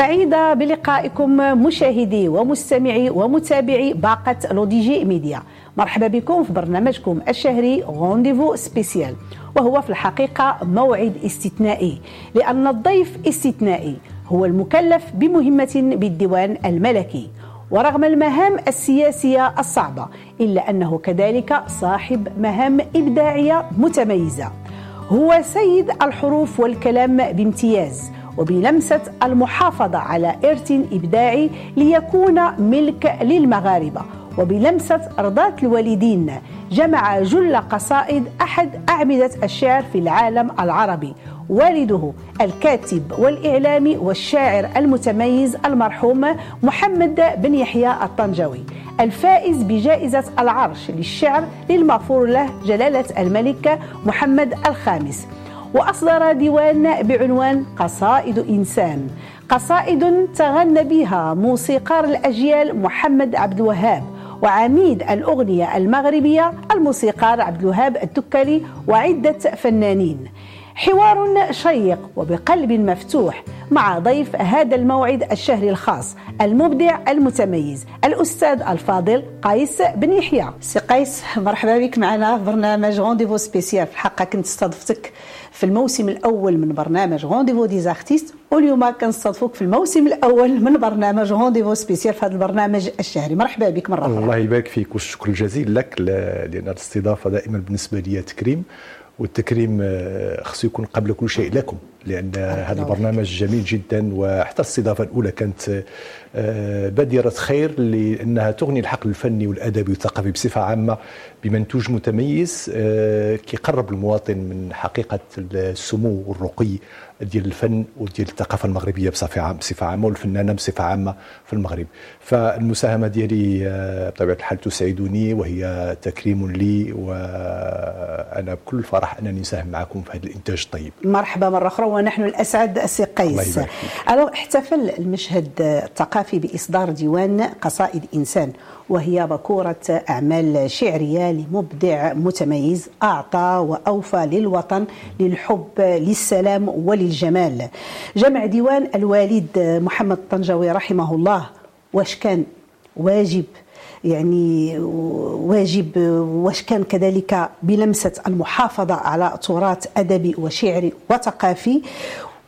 سعيدة بلقائكم مشاهدي ومستمعي ومتابعي باقة لوديجي ميديا. مرحبا بكم في برنامجكم الشهري Rendez-vous spécial وهو في الحقيقة موعد استثنائي لأن الضيف استثنائي هو المكلف بمهمة بالديوان الملكي. ورغم المهام السياسية الصعبة إلا أنه كذلك صاحب مهام إبداعية متميزة. هو سيد الحروف والكلام بامتياز وبلمسة المحافظة على إرث إبداعي ليكون ملك للمغاربة. وبلمسة أرضاة الوالدين جمع جل قصائد أحد أعمدة الشعر في العالم العربي. والده الكاتب والإعلامي والشاعر المتميز المرحوم محمد بن يحيى الطنجاوي الفائز بجائزة العرش للشعر للمغفور له جلالة الملك محمد الخامس. وأصدر ديوان بعنوان قصائد إنسان. قصائد تغنى بها موسيقار الأجيال محمد عبد الوهاب وعميد الأغنية المغربية الموسيقار عبد الوهاب الدكالي وعدة فنانين. حوار شيق وبقلب مفتوح مع ضيف هذا الموعد الشهري الخاص المبدع المتميز الأستاذ الفاضل قيس بن يحيى. سي قيس مرحبا بك. معنا في برنامج rendez-vous spécial في الحقيقة كنت استضفتك في الموسم الأول من برنامج rendez-vous des artistes واليوم كنستضفوك في الموسم الأول من برنامج rendez-vous spécial في هذا البرنامج الشهري. مرحبا بك مرة أخرى. الله يبارك فيك والشكر الجزيل لك لأن الاستضافة دائما بالنسبة لي تكريم والتكريم آه، خصو يكون قبل كل شيء لكم. لأن هذا البرنامج جميل جدا وحتى الاستضافه الأولى كانت آه، بادره خير لأنها تغني الحقل الفني والادبي والثقافي بصفة عامة بمنتوج متميز آه، كيقرب المواطن من حقيقة السمو والرقي ديال الفن وديال الثقافة المغربية بصفة عامه بصفة عامة والفنانة بصفة عامة في المغرب. فالمساهمة ديالي آه، بطبيعة الحال تسعدني وهي تكريم لي وأنا بكل فرح أنني نساهم معكم في هذا الإنتاج الطيب. مرحبا مرة أخرى ونحن الأسعد السي قيس احتفل المشهد الثقافي بإصدار ديوان قصائد إنسان وهي بكورة أعمال شعرية لمبدع متميز أعطى وأوفى للوطن للحب للسلام وللجمال. جمع ديوان الوالد محمد الطنجاوي رحمه الله. واش كان؟ واجب. يعني واجب واش كان كذلك؟ بلمسة المحافظة على تراث أدبي وشعري وثقافي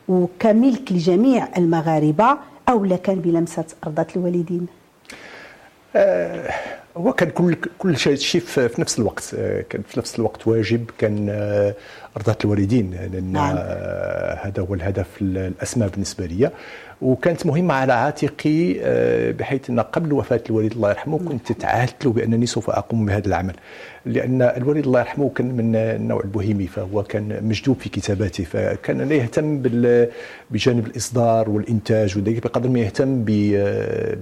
وكملك لجميع المغاربة. أو لا كان بلمسة أرضات الوالدين؟ آه، هو كان كل كل شيء في نفس الوقت آه، كان في نفس الوقت واجب كان آه، ارضاء الوالدين لأن نعم. هذا هو الهدف الاسمى بالنسبة لي وكانت مهمة على عاتقي بحيث أن قبل وفاة الوالد الله يرحمه كنت تعهدت له بأنني سوف أقوم بهذا العمل. لأن الوالد الله يرحمه كان من النوع البوهيمي فهو كان مجذوب في كتاباته فكان لا يهتم بجانب الإصدار والإنتاج وذلك بقدر ما يهتم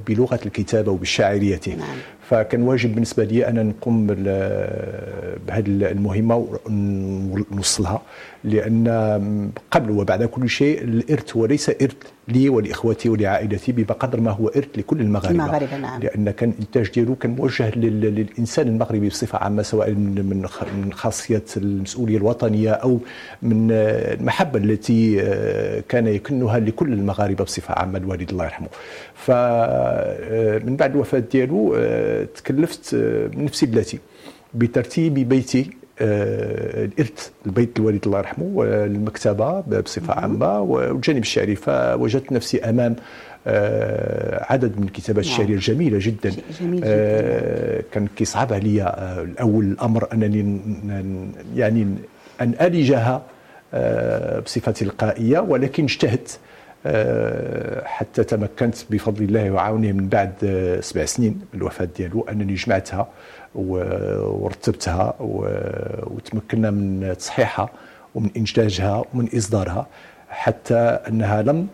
بلغة الكتابة وبالشاعريته نعم. فكان واجب بالنسبة لي أنا نقوم بهذه المهمة ونوصلها لأن قبل وبعد كل شيء الإرث هو ليس إرث لي ولإخوتي ولعائلتي بقدر ما هو إرث لكل المغاربة. المغاربه نعم. لأن كان الإنتاج ديالو كان موجه للإنسان المغربي بصفة عامة سواء من من خاصية المسؤولية الوطنية أو من المحبة التي آه، كان يكنها لكل المغاربة بصفة عامة الوالد الله يرحمه. فمن آه، بعد الوفاة ديالو آه، تكلفت بنفسي بلاتي بترتيب بيتي الإرث البيت الوالد الله يرحمه والمكتبه بصفة عامة والجانب الشعري فوجدت نفسي أمام آه، عدد من الكتابات نعم. الشعريه الجميلة جدا جميل آه، جدا كان كيصعب عليا آه، الأول الأمر أنني يعني أن ألجها بصفة تلقائية ولكن اجتهدت حتى تمكنت بفضل الله وعونه من بعد سبع سنين من الوفاة ديالو أنني جمعتها ورتبتها وتمكنا من تصحيحها ومن إنتاجها ومن إصدارها حتى أنها لم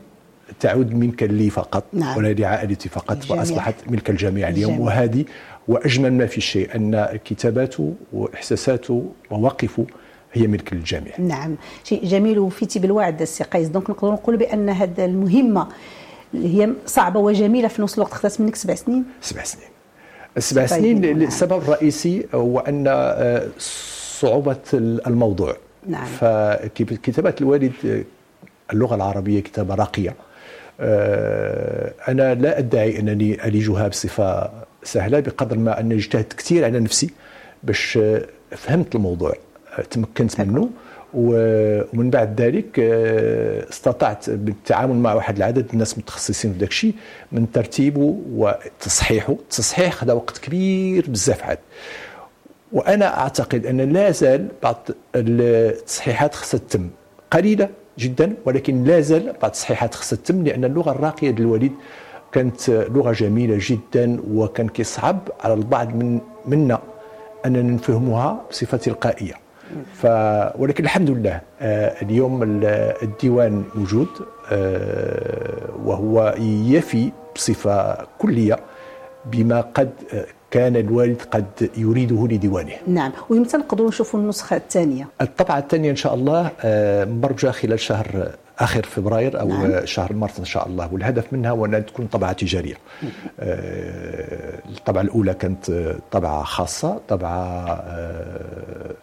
تعود ملكا لي فقط نعم. ولا لعائلتي فقط الجميع. وأصبحت ملك الجميع اليوم. الجميع. وهذه وأجمل ما في الشيء أن كتاباته واحساساته ومواقفه هي ملك للجميع نعم. شيء جميل وفيتي بالوعد السي قيس. donc نقدروا نقولوا بأن هذه المهمة اللي هي صعبة وجميلة في نفس الوقت. خذت منك سبع سنين. سبع سنين. سبع سنين السبب الرئيسي هو أن آه، صعوبة الموضوع. نعم. فكتابات الوالد اللغة العربية كتابة راقية. أنا لا أدعي أنني اليجها بصفة سهلة بقدر ما أني اجتهدت كثير على نفسي باش فهمت الموضوع تمكنت منه. ومن بعد ذلك آه، استطعت بالتعامل مع واحد العدد الناس متخصصين في ذاك الشيء من ترتيبه وتصحيحه. التصحيح خذا وقت كبير بزاف عاد. وأنا أعتقد أن لا زال بعض التصحيحات خصها تتم قليلة. جدا ولكن لا زال بعض التصحيحات خصها تتم لأن اللغة الراقية للوليد كانت لغة جميلة جدا وكان كيصعب على البعض من منا أننا نفهمها بصفة تلقائية. ف ولكن الحمد لله آه، اليوم الديوان موجود آه، وهو يفي بصفة كلية بما قد آه، كان الوالد قد يريده لديوانه. نعم ويمتى نقدروا نشوفوا النسخة الثانية. الطبعة الثانية إن شاء الله مرجى خلال شهر آخر فبراير أو نعم. شهر مارس إن شاء الله. والهدف منها هو انها تكون طبعة تجارية. آه الطبعة الأولى كانت طبعة خاصة طبعة آه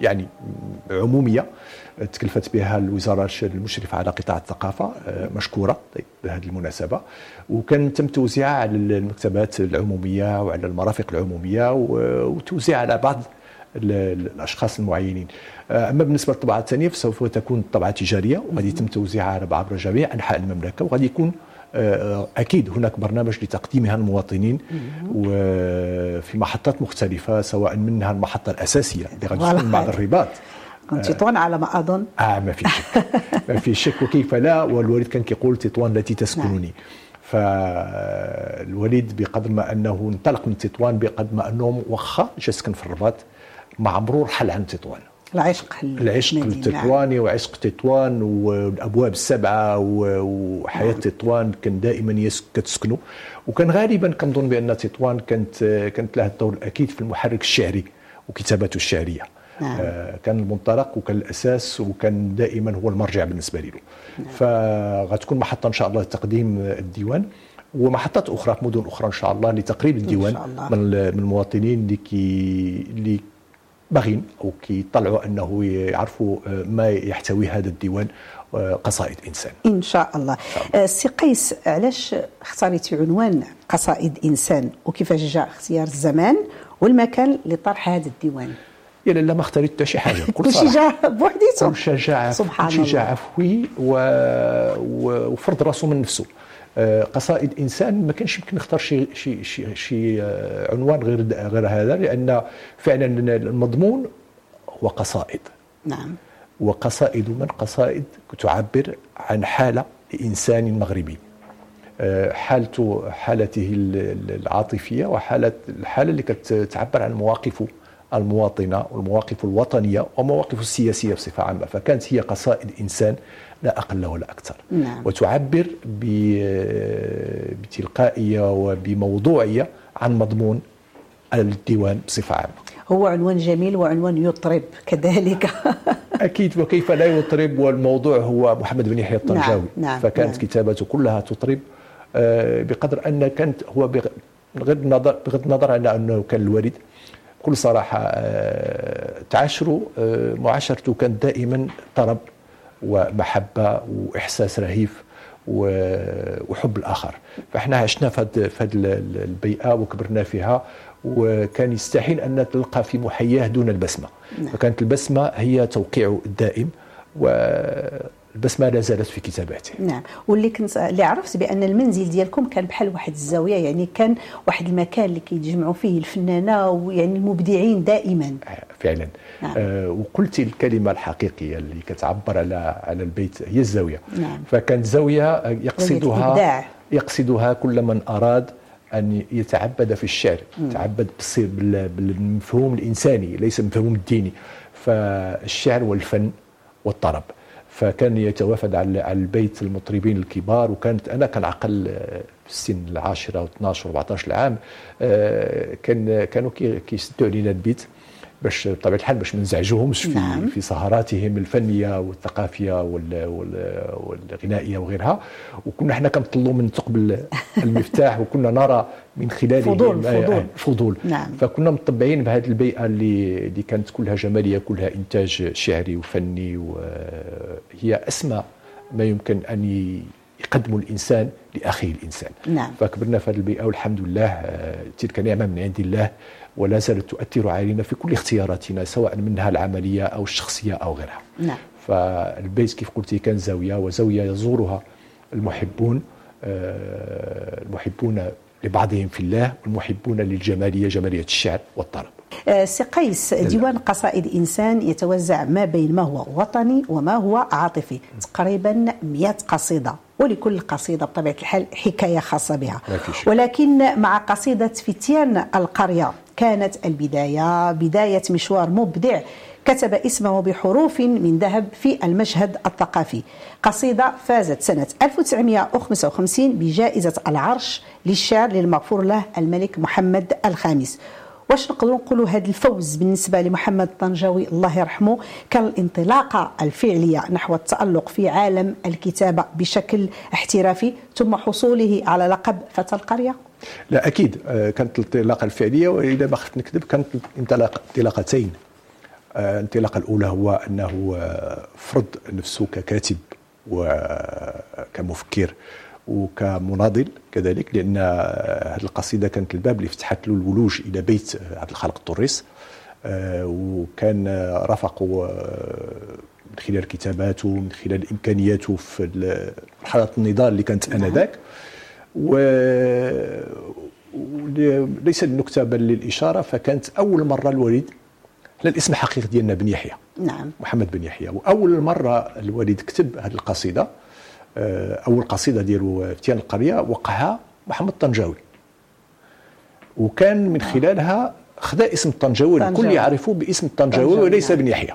يعني عمومية. تكلفت بها الوزارة المشرفه على قطاع الثقافة آه مشكورة بهذه المناسبة. وكان تم توزيعها على المكتبات العمومية وعلى المرافق العمومية وتوزيع على بعض الأشخاص المعينين. آه، أما بالنسبة للطبعة الثانية فسوف تكون طبعة تجارية وغادي يتم توزيعها عبر جميع أنحاء المملكة وغادي يكون آه، أكيد هناك برنامج لتقديمها للمواطنين وفي محطات مختلفة سواء منها المحطة الأساسية اللي غادي تكون بعد الرباط. كنت تطوان على ما أظن؟ آه ما في شك. ما في شك وكيف لا؟ والوالد كان كيقول تطوان التي تسكنني. نعم. فالوليد بقدر ما أنه انطلق من تطوان بقدر ما أنه واخا جا سكن في الرباط مع مرور حل عن تطوان العشق العشق التطواني وعشق تطوان والأبواب السبعة وحياة نعم. تطوان كان دائما كتسكنوا وكان غالبا كنظن بأن تطوان كانت كانت لها الدور الأكيد في المحرك الشعري وكتاباته الشعرية. نعم. آه كان المنطلق وكان الاساس وكان دائما هو المرجع بالنسبة له نعم. فغتكون محطة إن شاء الله لتقديم الديوان ومحطات أخرى في مدن أخرى إن شاء الله لتقريب الديوان من المواطنين اللي كي اللي باغين أو كيطلعوا أنه يعرفوا آه، ما يحتوي هذا الديوان آه، قصائد إنسان إن شاء الله, الله. سي قيس علاش اختاريتي عنوان قصائد إنسان وكيفاش جاء اختيار الزمان والمكان لطرح هذا الديوان يا لا ما اختاريت شي حاجة. كل شيء جاء بوحديته جاء سبحان الله. جاء عفوي و... وفرض راسه من نفسه. آه، قصائد إنسان ما كانش يمكن نختار شي شي شي, شي آه، عنوان غير غير هذا لأن فعلا المضمون هو قصائد. نعم. وقصائد من قصائد تعبر عن حالة إنسان مغربي. آه، حالته حالته العاطفية وحاله الحالة اللي كتعبر عن مواقفه. المواطنة والمواقف الوطنية ومواقف السياسية بصفة عامة فكانت هي قصائد إنسان لا أقل ولا أكثر نعم. وتعبر بتلقائية وبموضوعية عن مضمون الديوان بصفة عامة هو عنوان جميل وعنوان يطرب كذلك أكيد وكيف لا يطرب والموضوع هو محمد بن يحيى الطنجاوي نعم. نعم. فكانت نعم. كتابته كلها تطرب آه، بقدر أن كانت هو بغض النظر بغض النظر على أنه كان الوالد بكل صراحة آه، تعاشروا آه، معاشرته كانت دائما طرب ومحبة وإحساس رهيف وحب الآخر فإحنا عشنا في هذه البيئة وكبرنا فيها وكان يستحيل أن تلقى في محياه دون البسمة نعم. فكانت البسمة هي توقيعه الدائم و البسمه لا زالت في كتاباته. نعم. واللي كنت اللي عرفت بأن المنزل ديالكم كان بحال واحد الزاوية يعني كان واحد المكان اللي كيتجمعوا فيه الفنانة ويعني المبدعين دائما. آه، فعلا. نعم. آه وقلت الكلمة الحقيقية اللي كتعبر على على البيت هي الزاوية. نعم. فكانت زاوية يقصدها يقصدها كل من أراد أن يتعبد في الشعر يتعبد بالمفهوم الإنساني ليس المفهوم الديني. فالشعر والفن والطرب. فكان يتوافد على البيت المطربين الكبار وكانت أنا كان عقل آه، في السن العاشرة و12 و14 عام كان كانوا كيسدوا علينا البيت. باش بطبيعة الحال باش ما نزعجوهمش في نعم. في سهراتهم الفنية والثقافية والغنائية وغيرها وكنا إحنا كنطلوا من ثقب المفتاح وكنا نرى من خلاله فضول فضول, آه، فضول. نعم. فكنا مطبعين بهذه البيئة اللي اللي كانت كلها جمالية كلها إنتاج شعري وفني وهي أسمى ما يمكن أن يقدموا الإنسان لأخيه الإنسان نعم. فكبرنا في هذه البيئة والحمد لله آه، تلك نعمة من عند الله ولا زالت تؤثر علينا في كل اختياراتنا سواء منها العملية أو الشخصية أو غيرها. نعم. فالبيت كيف قلتي كان زاوية وزاوية يزورها المحبون آه، المحبون لبعضهم في الله والمحبون للجمالية جمالية الشعر والطرب سي قيس ديوان قصائد إنسان يتوزع ما بين ما هو وطني وما هو عاطفي تقريبا 100 قصيدة ولكل قصيدة بطبيعة الحال حكاية خاصة بها. ولكن مع قصيدة فتيان القرية كانت البداية بداية مشوار مبدع كتب اسمه بحروف من ذهب في المشهد الثقافي. قصيدة فازت سنة 1955 بجائزة العرش للشعر للمغفور له الملك محمد الخامس. واش نقدروا نقولوا هذا الفوز بالنسبة لمحمد الطنجاوي الله يرحمه. كان الانطلاقه الفعلية نحو التألق في عالم الكتابة بشكل احترافي ثم حصوله على لقب فتى القرية. لا أكيد. آه، كانت الانطلاقة الفعلية وإذا ما خفت نكذب كانت انطلاق انطلاقتين. آه، الانطلاقة الأولى هو أنه آه، فرض نفسه ككاتب وكمفكر وكمناضل كذلك لأن هذه القصيدة كانت الباب اللي فتحت له الولوج إلى بيت عبد الخالق الطريس. آه، وكان رافقه آه، من خلال كتاباته من خلال إمكانياته في مرحلة النضال اللي كانت آنذاك. و وليس للنكته بل للإشارة فكانت أول مرة إحنا الاسم الحقيقي ديالنا بن يحيى. نعم. محمد بن يحيى. وأول مرة الوالد كتب هذه القصيدة. أول قصيدة ديالو فتيان القرية وقعها محمد الطنجاوي وكان من خلالها خدا اسم الطنجاوي الكل طنجاوي. يعرفه باسم الطنجاوي طنجاوي، وليس. بن يحيى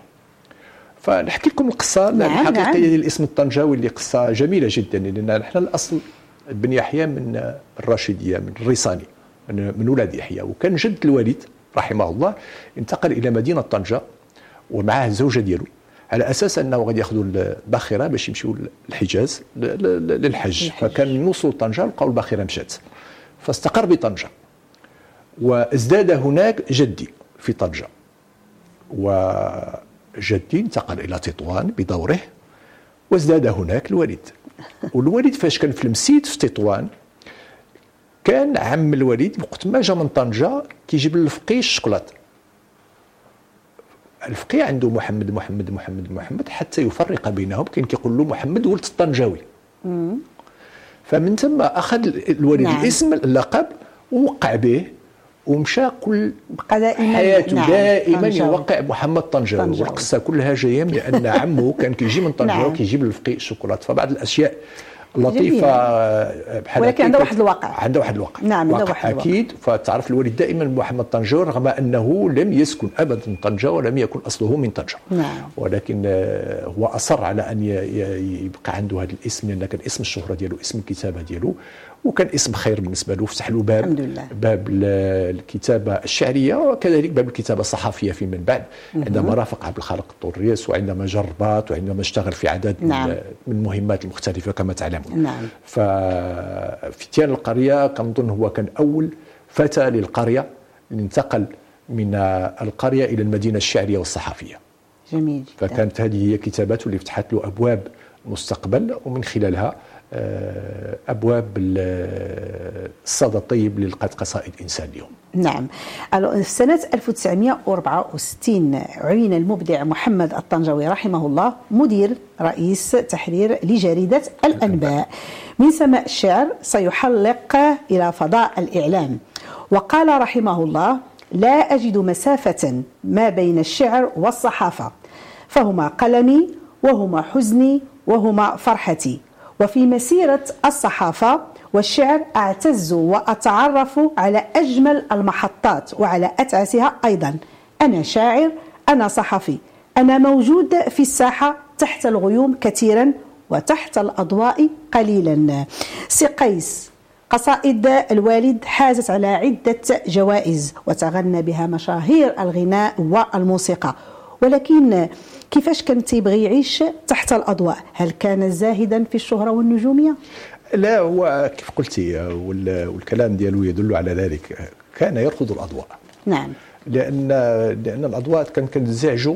فنحكي لكم القصة نعم، الحقيقيه نعم. ديال الاسم الطنجاوي اللي قصة جميلة جدا لأن نحن الأصل بن يحيى من الراشدية من الريصاني من من ولاد يحيى وكان جد الوالد رحمه الله انتقل إلى مدينة طنجة ومعه الزوجه ديالو على أساس أنه غادي ياخذوا الباخرة باش يمشيو للحجاز للحج. الحج. فكان يوصلوا طنجة لقاو الباخرة مشات. فاستقر بطنجة. وازداد هناك جدي في طنجة. وجدي انتقل إلى تطوان بدوره وازداد هناك الوالد والوالد فاش كان في المسيد في تطوان كان عم الوالد وقت ما جا من طنجة كيجيب للفقيه الشوكولاته الفقيه عنده محمد محمد محمد محمد حتى يفرق بينهم كاين كيقول له محمد ولد الطنجاوي فمن ثم أخذ الوالد نعم. الاسم اللقب ووقع به ومشى كل بقى دائما حياته نعم، دائما طنجاوي. يوقع محمد طنجاوي طنجاوي. والقصة كلها جاية من أن عمه كان كيجي من طنجاوي نعم. كيجيب للفقيه الشوكولاته فبعض الأشياء لطيفة آه، بحال ولكن هكا عنده كت- واحد الواقع. عنده واحد الواقع نعم، واقع واحد الواقع. أكيد فتعرف الوالد دائما محمد طنجاوي رغم أنه لم يسكن ابدا طنجة ولم يكن أصله من طنجة نعم. ولكن آه، هو أصر على أن يبقى عنده هذا الاسم لأن كان اسم الشهرة ديالو اسم الكتابة ديالو وكان اسم خير بالنسبة له فتح له باب الحمد لله. باب ال- الكتابة الشعرية وكذلك باب الكتابة الصحفية فيمن بعد عندما رافق عبد الخالق الطريس وعندما جربات وعندما اشتغل في عدد نعم. من المهمات المختلفة كما تعلمون نعم. ففتيان القرية كنظن هو كان أول فتى للقرية اللي انتقل من القرية إلى المدينة الشعرية والصحفية جميل جدا فكانت هذه هي كتاباته اللي فتحت له أبواب المستقبل ومن خلالها أبواب ال- الصدى الطيب اللي لقات قصائد انسان اليوم. نعم. سنة 1964 عين المبدع محمد الطنجاوي رحمه الله مدير رئيس تحرير لجريدة الأنباء. من سماء الشعر سيحلق إلى فضاء الإعلام. وقال رحمه الله لا أجد مسافة ما بين الشعر والصحافة. فهما قلمي وهما حزني وهما فرحتي. وفي مسيرة الصحافة والشعر أعتز وأتعرف على أجمل المحطات وعلى أتعسها أيضا. أنا شاعر أنا صحفي أنا موجود في الساحة تحت الغيوم كثيرا وتحت الأضواء قليلا. سي قيس قصائد الوالد حازت على عدة جوائز وتغنى بها مشاهير الغناء والموسيقى. ولكن كيفاش كان تيبغي يعيش تحت الأضواء؟ هل كان زاهدا في الشهرة والنجومية؟ لا هو كيف قلتي وال- والكلام ديالو يدل على ذلك. كان يرفض الأضواء. نعم. لأن لأن الأضواء كان كنزعجوا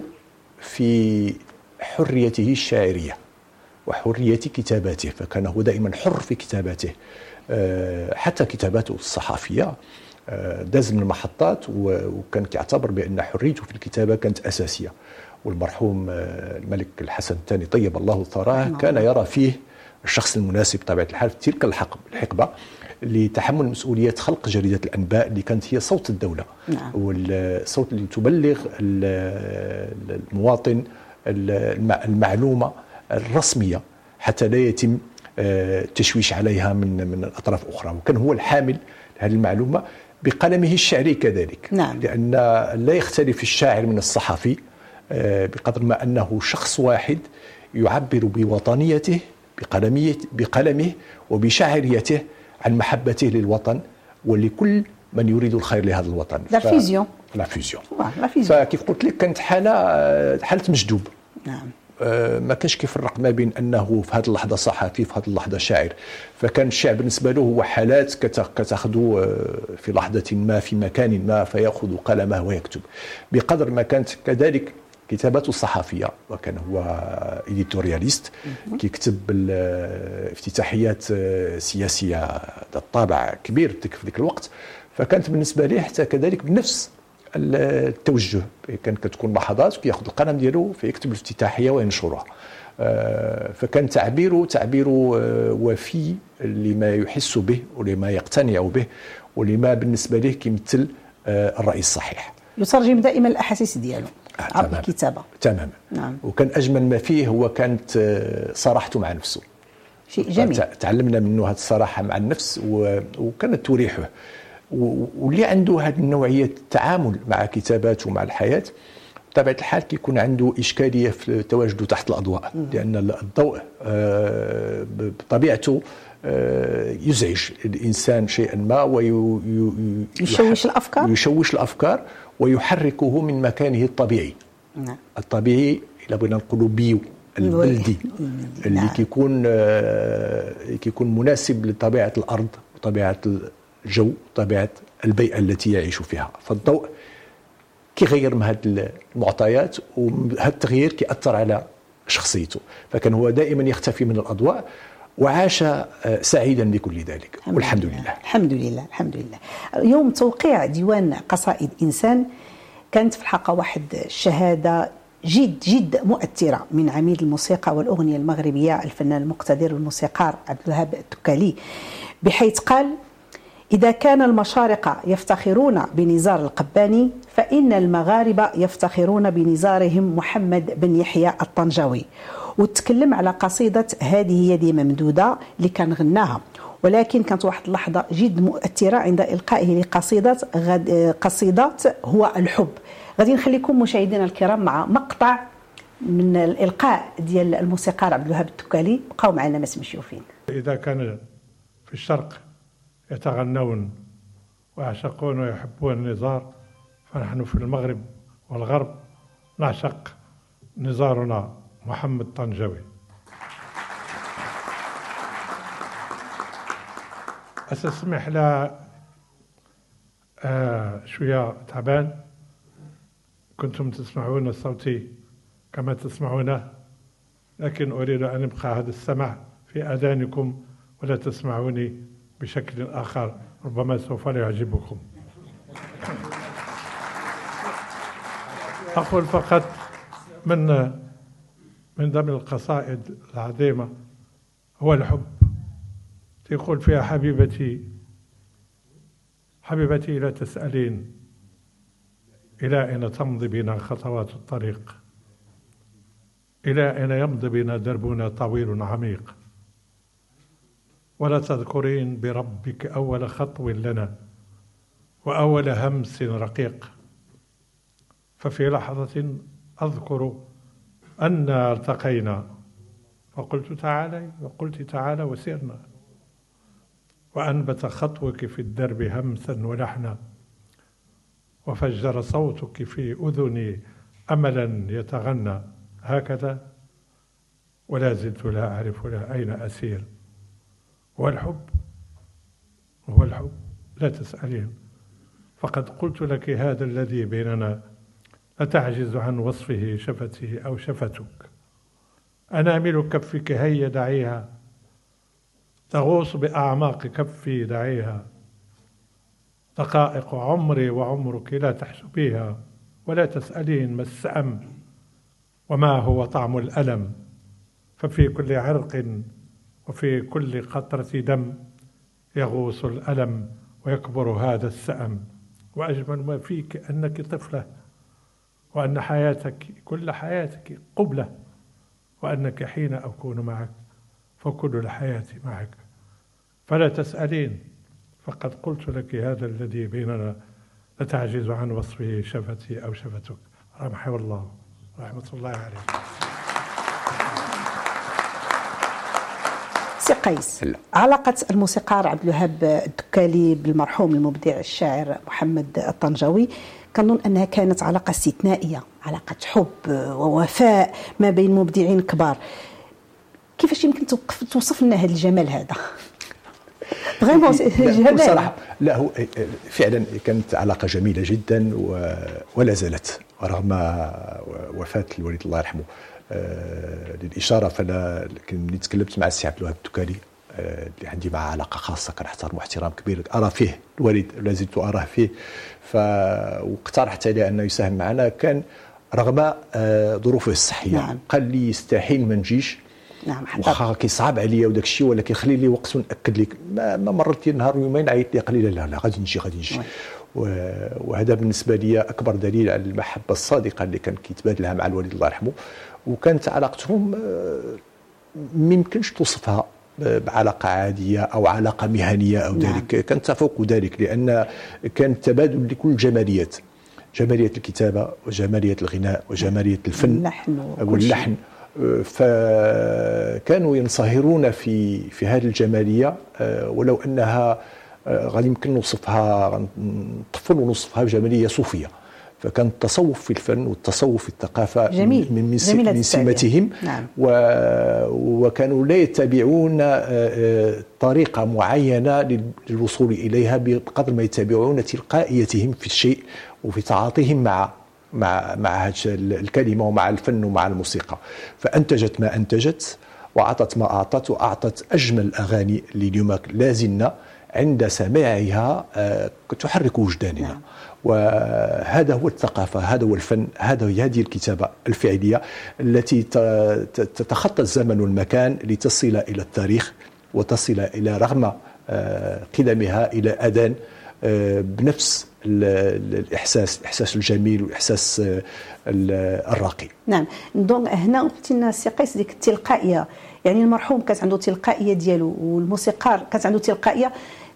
في حريته الشاعرية وحرية كتاباته فكان هو دائما حر في كتاباته. آه، حتى كتاباته الصحفية آه، داز من المحطات وكان يعتبر بأن حريته في الكتابة كانت أساسية. والمرحوم آه، الملك الحسن الثاني طيب الله ثراه نعم. كان يرى فيه الشخص المناسب بطبيعة الحال في تلك الحقبة لتحمل مسؤولية خلق جريدة الأنباء اللي كانت هي صوت الدولة نعم. والصوت اللي تبلغ المواطن المعلومة الرسمية حتى لا يتم التشويش آه، عليها من من أطراف أخرى وكان هو الحامل هذه المعلومة بقلمه الشعري كذلك نعم. لأن لا يختلف الشاعر من الصحفي بقدر ما أنه شخص واحد يعبر بوطنيته بقلمه بقلمه وبشاعريته عن محبته للوطن ولكل من يريد الخير لهذا الوطن. la vision la vision فكيف قلت لك كانت حالة حالة مجدوب نعم. آه، ما كانش كيفرق ما بين أنه في هذه اللحظة صحفي في هذه اللحظة شاعر. فكان الشعر بالنسبة له هو حالات كتاخذ آه، في لحظة ما في مكان ما فيأخذ قلمه ويكتب. بقدر ما كانت كذلك كتاباته الصحفية. وكان هو ايديتورياليست كيكتب افتتاحيات سياسية الطابع كبير في ذاك الوقت. فكانت بالنسبة لي حتى كذلك بنفس التوجه. كان كتكون لحظات كياخذ القلم ديالو فيكتب الافتتاحية وينشرها. آه، فكان تعبيره تعبير آه، وفي لما يحس به ولما يقتنع به ولما بالنسبة له كيمثل آه، الرأي الصحيح. يترجم دائما الأحاسيس ديالو. عبر الكتابه تماما نعم. وكان أجمل ما فيه هو كانت صراحته مع نفسه. شيء جميل. تعلمنا منه هذه الصراحة مع النفس وكانت تريحه. واللي عنده هذه النوعية التعامل مع كتاباته ومع الحياة بطبيعة الحال كيكون عنده إشكالية في تواجده تحت الأضواء. لأن الضوء آه، بطبيعته آه، يزعج الإنسان شيئا ما ويشوش الأفكار؟ يشوش الأفكار ويحركه من مكانه الطبيعي. نعم. الطبيعي بغينا نقولوا بيو البلدي اللي نعم. كيكون آه، كيكون مناسب لطبيعة الأرض وطبيعه الجو طبيعة البيئة التي يعيش فيها. فالضوء كيغير من هذه المعطيات وهذا التغيير كيأثر على شخصيته. فكان هو دائما يختفي من الأضواء. وعاش آه، سعيدا بكل ذلك. والحمد لله. لله. الحمد لله الحمد لله. يوم توقيع ديوان قصائد إنسان كانت في الحقيقة واحد الشهادة جد جد مؤثرة من عميد الموسيقى والأغنية المغربية الفنان المقتدر والموسيقار عبد الوهاب التكالي بحيث قال إذا كان المشارقة يفتخرون بنزار القباني فإن المغاربة يفتخرون بنزارهم محمد بن يحيى الطنجاوي. وتكلم على قصيدة هذه يدي ممدودة اللي كان غناها ولكن كانت واحد اللحظة جد مؤثرة عند إلقائه لقصيدة غد قصيدات هو الحب. غادي نخليكم مشاهدينا الكرام مع مقطع من الإلقاء ديال الموسيقار عبد الوهاب التكالي بقاو معنا ما تمشيو فين إذا كان في الشرق يتغنون ويعشقون ويحبون النزار فنحن في المغرب والغرب نعشق نزارنا. محمد طنجاوي أستسمح لا آه شوية تعبان. كنتم تسمعون صوتي كما تسمعونه لكن أريد أن يبقى هذا السمع في أذانكم ولا تسمعوني بشكل آخر ربما سوف لا يعجبكم. أقول فقط من من ضمن القصائد العظيمة هو الحب. يقول فيها حبيبتي حبيبتي لا تسألين إلى أين تمضي بنا خطوات الطريق؟ إلى أين يمضي بنا دربنا طويل عميق؟ ولا تذكرين بربك أول خطو لنا وأول همس رقيق؟ ففي لحظة أذكر أنا التقينا فقلت تعالي وقلت تعالى وسرنا وأنبت خطوك في الدرب همسا ولحنا. وفجر صوتك في أذني أملا يتغنى. هكذا. ولا زلت لا أعرف لا أين أسير. هو الحب؟ هو الحب. لا تسألين. فقد قلت لك هذا الذي بيننا. أتعجز عن وصفه شفتي أو شفتك؟ أنامل كفك هيا دعيها. تغوص بأعماق كفي دعيها. دقائق عمري وعمرك لا تحسبيها ولا تسألين ما السأم وما هو طعم الألم. ففي كل عرق وفي كل قطرة دم يغوص الألم ويكبر هذا السأم. وأجمل ما فيك أنك طفلة وأن حياتك كل حياتك قبلة وأنك حين أكون معك فكل الحياة معك. فلا تسألين فقد قلت لك هذا الذي بيننا لتعجز عن وصفه شفتي أو شفتك. رحمه الله. رحمة الله عليه سي قيس علاقة الموسيقار عبد الوهاب الدكالي بالمرحوم المبدع الشاعر محمد الطنجاوي كنظن أنها كانت علاقة استثنائية علاقة حب ووفاء ما بين مبدعين كبار. كيفاش يمكن توصف لنا هذا الجمال هذا؟ vraiment جمال بصراحة لا هو فعلا كانت علاقة جميلة جدا ولا زالت رغم وفاة الوالد الله يرحمه. آه، للإشارة فانا ملي تكلمت مع السي عبد الوهاب اللي عندي معه علاقة خاصة كنحترم احترام كبير. أرى فيه الوالد لا زلت أراه فيه. ف واقترحت عليه أنه يساهم معنا. كان رغم آه، ظروفه الصحية نعم. قال لي يستحيل ما نجيش. نعم واخا كيصعب عليا وداك الشيء ولكن خلي لي وقت ونأكد لك. ما, ما مرت نهار ويومين عيط لي قال لي لا لا غادي نجي غادي نجي. وهذا بالنسبة لي أكبر دليل على المحبة الصادقة اللي كان كيتبادلها مع الوالد الله يرحمه. وكانت علاقتهم آه، ما يمكنش توصفها بعلاقة عادية أو علاقة مهنية أو نعم. ذلك. كان تفوق ذلك لأن كان تبادل لكل الجماليات جمالية الكتابة وجمالية الغناء وجمالية الفن. اللحن واللحن فكانوا ينصهرون في في هذه الجمالية آه، ولو أنها آه، غادي يمكن نوصفها نطفل ونوصفها بجمالية صوفية. فكان التصوف في الفن والتصوف في الثقافة جميل. من, من, من سمتهم نعم. و وكانوا لا يتبعون آه، آه، طريقة معينة للوصول إليها بقدر ما يتبعون تلقائيتهم في الشيء وفي تعاطيهم مع مع مع الكلمة ومع الفن ومع الموسيقى فأنتجت ما أنتجت وأعطت ما أعطت وأعطت أجمل أغاني اللي اليوم لازلنا عند سماعها آه، تحرك وجداننا نعم. وهذا هو الثقافة هذا هو الفن هذا هذه الكتابة الفعلية التي تتخطى الزمن والمكان لتصل إلى التاريخ وتصل إلى رغم آه، قدمها إلى أذان آه، بنفس الإحساس الإحساس الجميل والإحساس آه، الراقي. نعم. donc هنا قلت لنا سي قيس ديك التلقائيه يعني المرحوم كانت عنده تلقائية ديالو والموسيقار كانت عنده تلقائية.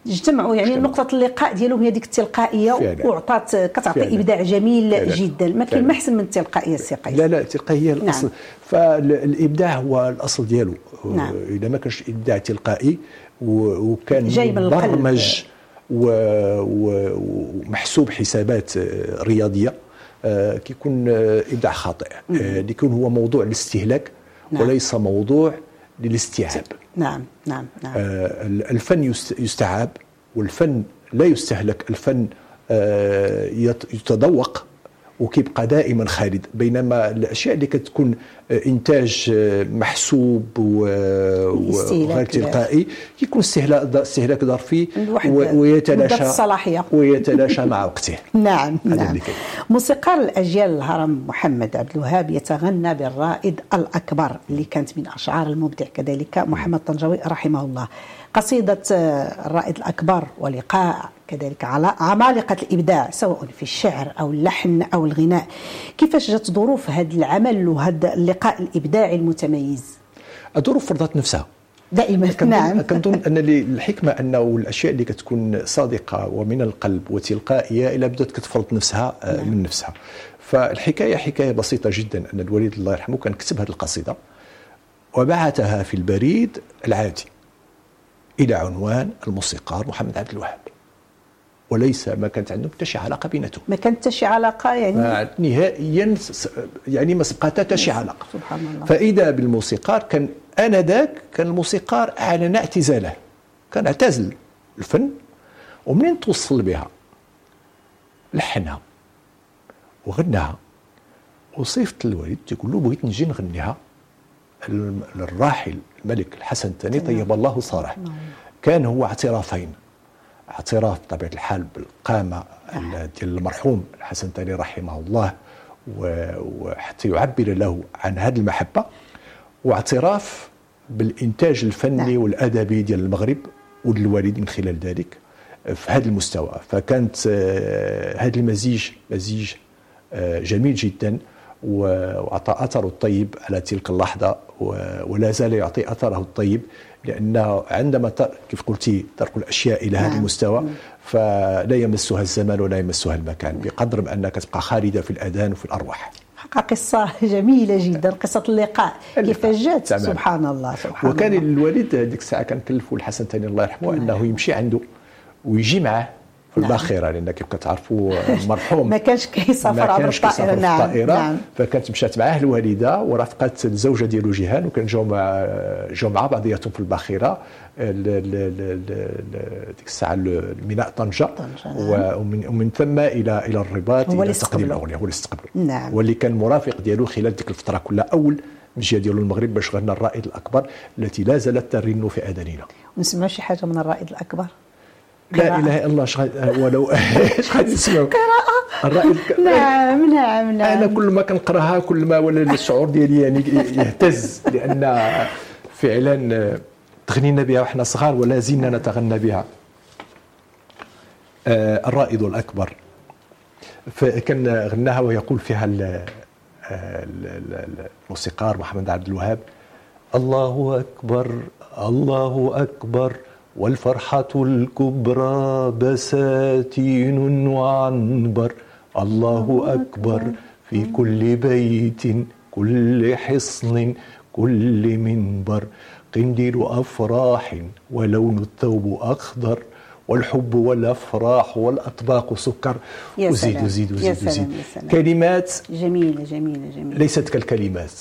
اجتمعوا يعني نقطة اللقاء ديالهم هي ديك التلقائية وعطات كتعطي إبداع جميل فعلا. جدا. ما كاين ما أحسن من التلقائية السي لا لا التلقائية نعم. الأصل. فالإبداع هو الأصل ديالو. نعم. إذا ما كانش إبداع تلقائي وكان جاي من مبرمج ومحسوب حسابات رياضية آه، كيكون إبداع خاطئ. آه، يكون هو موضوع الاستهلاك نعم. وليس موضوع للاستيعاب. نعم نعم نعم. آه الفن يستعاب والفن لا يستهلك الفن آه يتذوق وكيبقى دائما خالد بينما الأشياء اللي كتكون إنتاج آه، محسوب وغير تلقائي. كيكون استهلاك استهلاك ظرفي ويتلاشى الصلاحية. ويتلاشى مع وقته. نعم نعم. موسيقار الأجيال الهرم محمد عبد الوهاب يتغنى بالرائد الأكبر اللي كانت من أشعار المبدع كذلك محمد طنجاوي رحمه الله. قصيدة آه، الرائد الأكبر ولقاء كذلك على عمالقة الإبداع سواء في الشعر أو اللحن أو الغناء. كيفاش جات ظروف هذا العمل وهذا اللقاء؟ الإبداعي المتميز. الظروف فرضت نفسها. دائما. نعم. كنظن أن الحكمه انه الأشياء اللي كتكون صادقة ومن القلب وتلقائية الا بدأت كتفرض نفسها آه، نعم. من نفسها. فالحكاية حكاية بسيطة جدا أن الوليد الله يرحمه كان كتب هذه القصيدة. وبعثها في البريد العادي إلى عنوان الموسيقار محمد عبد الوهاب. وليس ما كانت عندهم حتى شي علاقة بيناتهم. ما كانت حتى شي علاقة يعني؟ نهائيا يعني ما سبقت حتى شي علاقة. سبحان الله. فإذا بالموسيقار كان انذاك كان الموسيقار أعلن اعتزاله. كان اعتزل الفن ومنين توصل بها؟ لحنها وغناها. وصيفط الوالد تقول له بغيت نجي نغنيها. الراحل الملك الحسن الثاني طيب الله صالح. كان هو اعترافين. اعتراف بطبيعة الحال بالقامة ديال المرحوم الحسن الثاني رحمه الله وحتى يعبر له عن هذه المحبة واعتراف بالإنتاج الفني نعم. والأدبي ديال المغرب وللوالد من خلال ذلك في هذا المستوى فكانت آه، هذا المزيج مزيج آه، جميل جدا وأعطى أثره الطيب على تلك اللحظة ولا زال يعطي أثره الطيب لأنه عندما كيف قلتي ترك الأشياء إلى هذا نعم. المستوى فلا يمسها الزمان ولا يمسها المكان بقدر ما أنك تبقى خالدة في الاذهان وفي الأرواح. قصة جميلة جدا قصة اللقاء. كيف جات سبحان الله سبحان وكان الله. الوالد ديك الساعة كان كلفوا الحسن الثاني الله يرحمه. أنه يمشي عنده ويجي معه. نعم. لأن كيف كتعرفوا المرحوم ما كانش كيسافر عبر الطائرة. نعم. الطائرة. نعم. فكانت مشات معاه الوالده ورافقت الزوجة ديالو جيهان وكان مع جاو مع بعضياتهم في الباخرة. ديك الساعة ميناء طنجة. نعم. ومن, ثم إلى إلى الرباط إلى تقديم الأغنية هو اللي استقبلوا نعم. واللي كان مرافق ديالو خلال ديك الفترة كلها أول مجيه ديالو المغرب باش غنى الرائد الأكبر التي لا زالت ترن في أذاننا. ونسمعوا شي حاجة من الرائد الأكبر؟ لا إله إلا الله شغال ولو إيش غادي نسمعوا قراءة. الرائد نعم نعم نعم. أنا كل ما كنقراها كل ما ولا الشعور ديالي يعني يهتز لأن فعلا تغنينا بها وإحنا صغار ولا زلنا نتغنى بها. آه، الرائد الأكبر. فكان غناها ويقول فيها الموسيقار محمد عبد الوهاب الله أكبر الله أكبر. والفرحة الكبرى بساتين وعنبر. الله أكبر في كل بيت كل حصن كل منبر. قنديل أفراح ولون الثوب أخضر والحب والأفراح والأطباق سكر. وزيد. وزيد وزيد يا وزيد. كلمات؟ جميلة جميلة جميلة. ليست كالكلمات.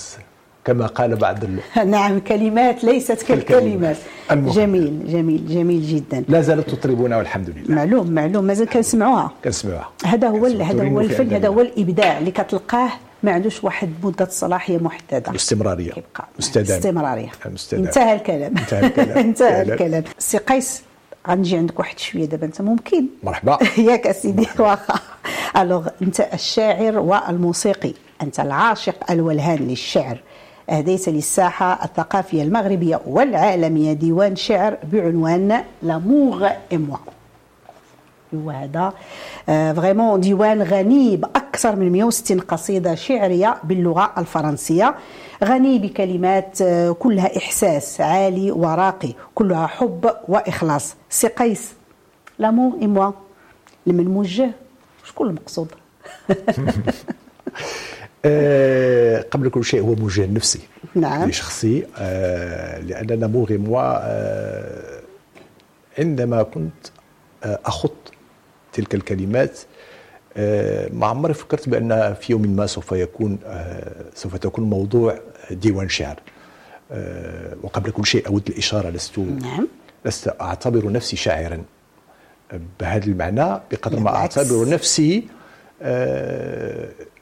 كما قال بعض نعم كلمات ليست كالكلمات. جميل جميل جميل جدا. لا زالت تطربنا والحمد لله. معلوم معلوم. مازال كنسمعوها. كنسمعوها. هذا هو هذا هو الفن هذا هو الإبداع اللي كتلقاه. ما عندوش واحد مدة صلاحيه محدده الاستمرارية. كيبقى مستدام استمراريه. انتهى الكلام. انتهى الكلام. انتهى الكلام. سي قيس غنجي عندك واحد شوية دابا انت ممكن. مرحبا. ياك أسيدي. واخا. alors انت الشاعر والموسيقي. انت العاشق الولهان للشعر. أهديت للساحة الثقافية المغربية والعالمية ديوان شعر بعنوان l'amour et moi وهذا vraiment ديوان غني بأكثر من 160 قصيدة شعرية باللغة الفرنسية. غني بكلمات آه، كلها إحساس عالي وراقي كلها حب وإخلاص. سي قيس لامور اي موا لمن موجه شكون المقصود؟ آه، قبل كل شيء هو موجه نفسي. نعم. شخصي آه، لأن نامور موا عندما كنت أخط تلك الكلمات آه، ما عمري فكرت بأن في يوم ما سوف يكون آه، سوف تكون موضوع ديوان شعر. آه، وقبل كل شيء أود الإشارة لست نعم. لست أعتبر نفسي شاعرا. بهذا المعنى بقدر ما أعتبر نفسي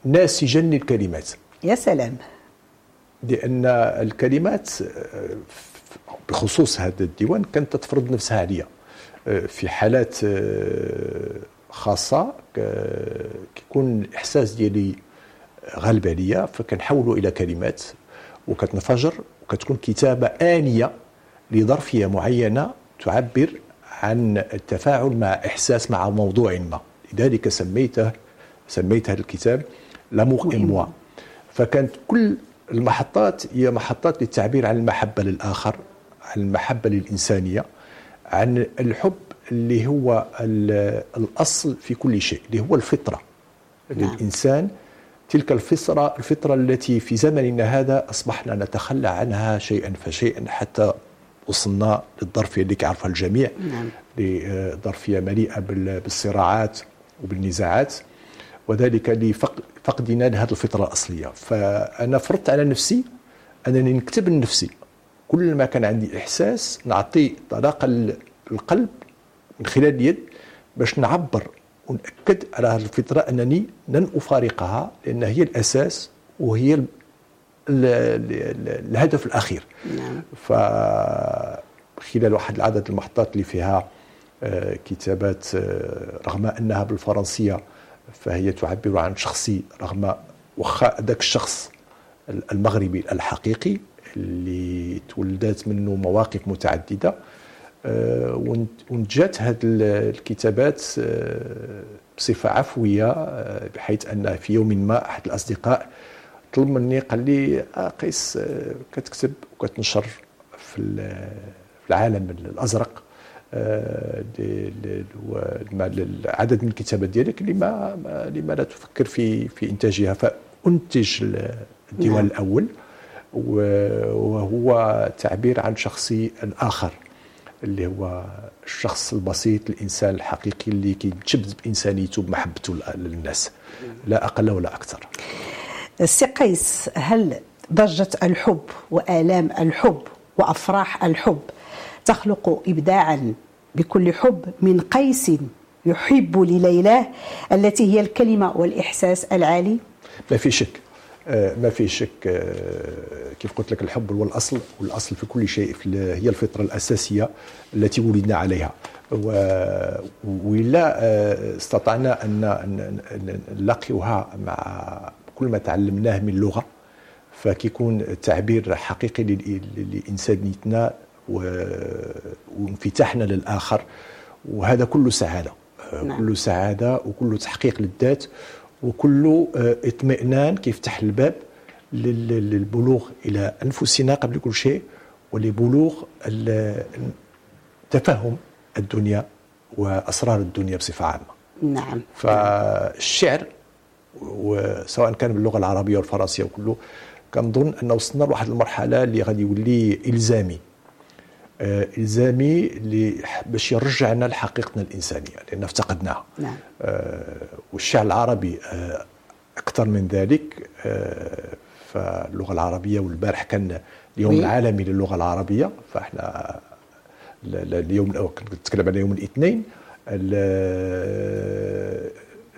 ناسجا للكلمات يا سلام. لأن الكلمات بخصوص هذا الديوان كانت تفرض نفسها عليا. في حالات خاصة كيكون الإحساس ديالي غالب عليا فكنحولوا إلى كلمات وكتنفجر وكتكون كتابة آنية لظرفية معينة تعبر عن التفاعل مع إحساس مع موضوع ما. لذلك سميته سميت هذا الكتاب لامور إموا. فكانت كل المحطات هي محطات للتعبير عن المحبة للآخر عن المحبة للإنسانية عن الحب اللي هو الأصل في كل شيء اللي هو الفطرة. نعم. للإنسان تلك الفطرة الفطرة التي في زمننا هذا أصبحنا نتخلى عنها شيئا فشيئا حتى وصلنا للظرفيه اللي كيعرفها الجميع. نعم. لظرفية مليئة بالصراعات وبالنزاعات. وذلك لفقدنا لهذه الفطرة الأصلية فأنا فرضت على نفسي أنني نكتب لنفسي كل ما كان عندي إحساس نعطي طلاقه القلب من خلال اليد باش نعبر ونأكد على هذه الفطرة أنني لن أفارقها لأن هي الأساس وهي الهدف الأخير نعم. فخلال واحد العدد المحطات اللي فيها آه، كتابات آه، رغم أنها بالفرنسية فهي تعبر عن شخصي رغم واخا ذاك الشخص المغربي الحقيقي اللي تولدت منه مواقف متعددة. آه، ونتجات هذه الكتابات بصفة عفوية بحيث أن في يوم ما أحد الأصدقاء طلب مني قال لي آه قيس آه كتكتب وكتنشر في العالم الأزرق. آه عدد من الكتابات ديالك لما لما لا تفكر في في إنتاجها فأنتج الديوان نعم. الأول وهو تعبير عن شخصي الآخر اللي هو الشخص البسيط الإنسان الحقيقي اللي كيتشبث بإنسانيته بمحبته للناس لا أقل ولا أكثر سي قيس هل ضجة الحب وآلام الحب وأفراح الحب تخلق إبداعا بكل حب من قيس يحب لليلاه التي هي الكلمة والإحساس العالي. ما في شك آه، ما في شك آه، كيف قلت لك الحب هو الأصل والأصل في كل شيء هي الفطرة الأساسية التي ولدنا عليها. ولا آه، استطعنا أن نلاقيها مع كل ما تعلمناه من لغة فكيكون تعبير حقيقي لانسانيتنا وانفتاحنا للآخر. وهذا كله سعادة. نعم. كله سعادة وكله تحقيق للذات وكله آه، اطمئنان كيفتح الباب للبلوغ إلى أنفسنا قبل كل شيء ولبلوغ تفهم الدنيا وأسرار الدنيا بصفة عامة. نعم. فالشعر وسواء كان باللغة العربية والفرنسية وكله كنظن ان وصلنا لواحد المرحلة اللي غادي يولي الزامي آه إلزامي باش يرجعنا لحقيقتنا الإنسانية لأن افتقدناها نعم. آه والشعر العربي آه أكثر من ذلك فاللغة العربية والبارح كان اليوم مي. العالمي للغة العربية فإحنا اليوم نتكلم على يوم الاثنين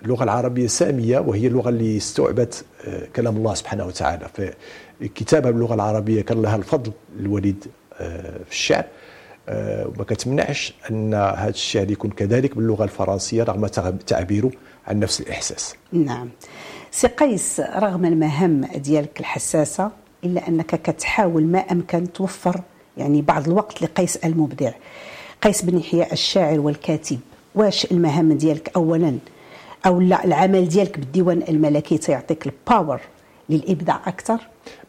اللغة العربية ساميه وهي اللغة اللي استوعبت كلام الله سبحانه وتعالى فكتابها باللغة العربية كان لها الفضل الوليد في الشعر آه، وما كتمنعش أن هذا الشعر يكون كذلك باللغة الفرنسية رغم تعبيره عن نفس الإحساس. نعم. سي قيس رغم المهام ديالك الحساسة إلا أنك كتحاول ما أمكن توفر يعني بعض الوقت لقيس المبدع. قيس بن يحيى الشاعر والكاتب واش المهام ديالك اولا أو لا العمل ديالك بالديوان الملكي تيعطيك الباور للإبداع أكثر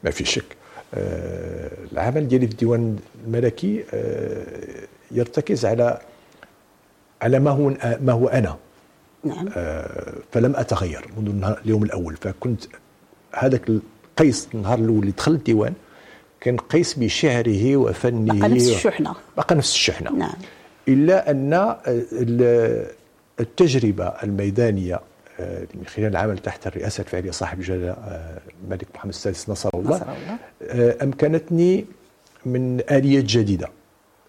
ما في شك آه العمل ديالي في الديوان الملكي آه يرتكز على على ما هو ما هو أنا. نعم. آه فلم أتغير منذ اليوم الأول. فكنت هذاك القيس النهار الأول اللي دخل الديوان كان قيس بشعره وفنه بقى نفس الشحنة. بقى نفس الشحنة. نعم. إلا أن التجربة الميدانية آه، من خلال العمل تحت الرئاسة الفعلية صاحب الجلالة آه، الملك محمد السادس نصر الله, نصر الله. آه، أمكنتني من آليات جديدة.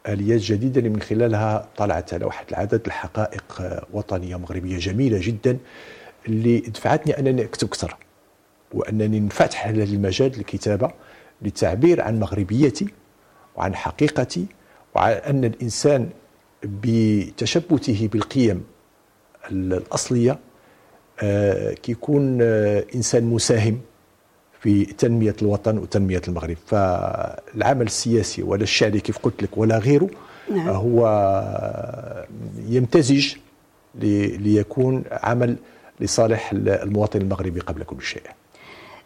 آليات جديدة اللي من خلالها طلعت على واحد العدد الحقائق وطنية مغربية جميلة جدا اللي دفعتني أنني أكتب أكثر وأنني نفتح هذا المجال للكتابة للتعبير عن مغربيتي وعن حقيقتي وعن أن الإنسان بتشبثه بالقيم الأصلية آه، كيكون آه، إنسان مساهم. في تنمية الوطن وتنمية المغرب فالعمل السياسي ولا الشعري كيف قلت لك ولا غيره نعم. هو يمتزج ليكون عمل لصالح المواطن المغربي قبل كل شيء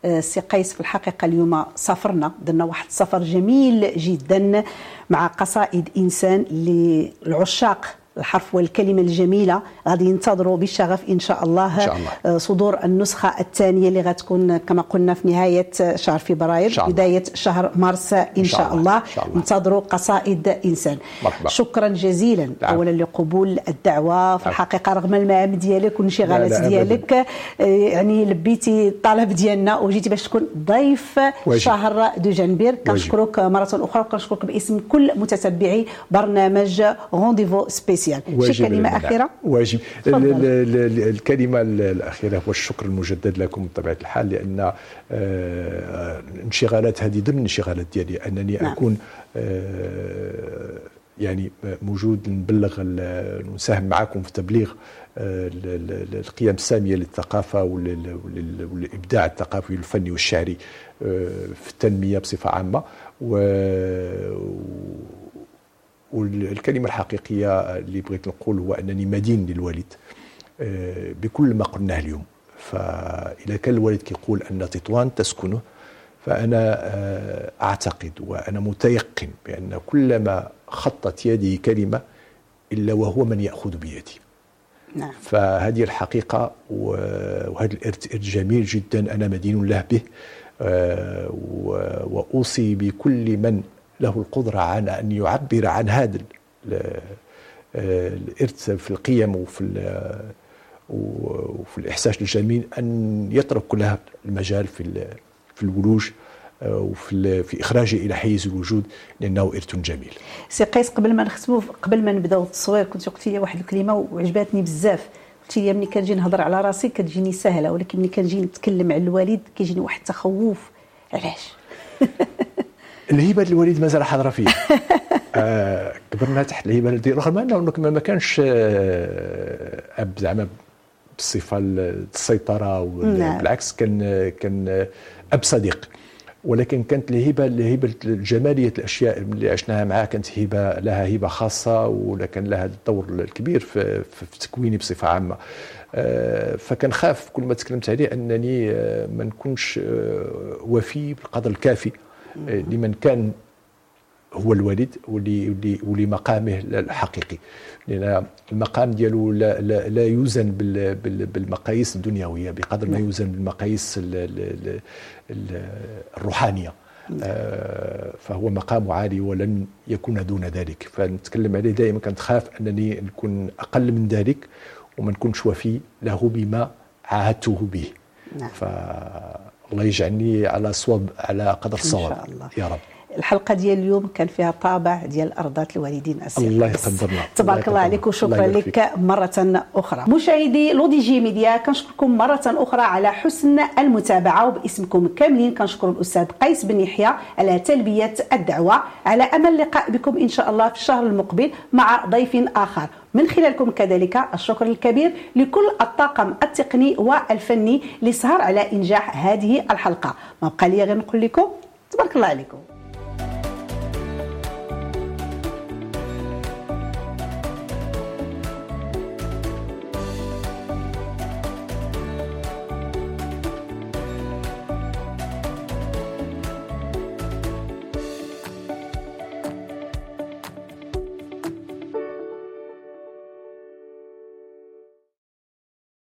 آه، سي قيس في الحقيقة اليوم سافرنا درنا واحد السفر جميل جدا مع قصائد إنسان للعشاق الحرف والكلمة الجميلة غادي ينتظروا بشغف إن شاء الله, إن شاء الله. آه، صدور النسخة الثانية اللي غتكون كما قلنا في نهاية شهر فبراير بداية شهر مارس إن, إن شاء, الله. الله. الله انتظروا قصائد إنسان مرحبا. شكرا جزيلا نعم. أولا لقبول الدعوة في نعم. الحقيقة رغم المهام ديالك والانشغالات ديالك آه، يعني لبيتي الطلب ديالنا وجيتي باش تكون ضيف واجب. شهر de janvier كنشكرك مرة أخرى وكنشكرك باسم كل متتبعي برنامج rendez-vous spécial spécial شي كلمه اخيره واجب. الكلمة الأخيرة هو الشكر المجدد لكم بطبيعة الحال لأن الانشغالات هذه ضمن الانشغالات ديالي. أنني نعم. أكون يعني موجود نبلغ نساهم معكم في تبليغ آه، القيم السامية للثقافة والابداع الثقافي والفني والشعري آه، في التنمية بصفة عامة. والكلمة الحقيقية اللي بغيت نقول هو أنني مدين للوالد. آه، بكل ما قلناه اليوم. فاذا كان الوالد كيقول أن تطوان تسكنه فأنا أعتقد وأنا متيقن بأن كلما خطت يدي كلمة إلا وهو من يأخذ بيدي. نعم. فهذه الحقيقة وهذا الإرث جميل جدا أنا مدين له به. آه، وأوصي بكل من له القدرة على أن يعبر عن هذا آه، الإرث في القيم وفي وفي الإحساس الجميل أن يترك له المجال في في الولوج آه، وفي في اخراجه إلى حيز الوجود لأنه إرث جميل. سي قيس قبل ما نختموا قبل ما نبدأو التصوير كنت قلتي لي واحد الكلمة وعجبتني بزاف قلتي لي ملي كنجي نهضر على راسي كتجيني سهلة ولكن ملي كنجي نتكلم على الوالد كيجيني واحد التخوف علاش؟ الهبة الوالد مازال حاضرة فيه. آه كبرنا تحت الهبة ديالو رغم أنه ما كانش آه أب زعما بالصفة السيطرة نعم. بالعكس كان كان أب صديق. ولكن كانت الهبة الهبة جماليه الأشياء اللي عشناها معاه كانت هبة لها هبة خاصة ولكن لها الدور الكبير في, في تكويني بصفة عامة. آه، فكان خاف كل ما تكلمت عليه أنني آه، ما نكونش آه، وفي بالقدر الكافي. لمن كان هو الوالد ولمقامه الحقيقي. لأن المقام ديالو لا, لا, لا يوزن بالمقاييس الدنيوية بقدر ما نعم. يوزن بالمقاييس الروحانية. آه، فهو مقام عالي ولن يكون دون ذلك. فنتكلم عليه دائما كنت خاف أنني نكون أقل من ذلك وما نكونش وفي له بما عاهدته به. نعم. فالله يجعلني على صواب على قدر الصواب. يا رب. الحلقة ديال اليوم كان فيها طابع ديال رضاة الوالدين السيد الله يقدرنا تبارك الله عليك وشكرا لك. مرة أخرى. مشاهدي لو DJ Media كنشكركم مرة أخرى على حسن المتابعة وباسمكم كاملين كنشكر الأستاذ قيس بن يحيى على تلبية الدعوة. على أمل اللقاء بكم إن شاء الله في الشهر المقبل مع ضيف آخر. من خلالكم كذلك الشكر الكبير لكل الطاقم التقني والفني اللي سهر على إنجاح هذه الحلقة. ما بقى لي غير نقول لكم تبارك الله عليكم.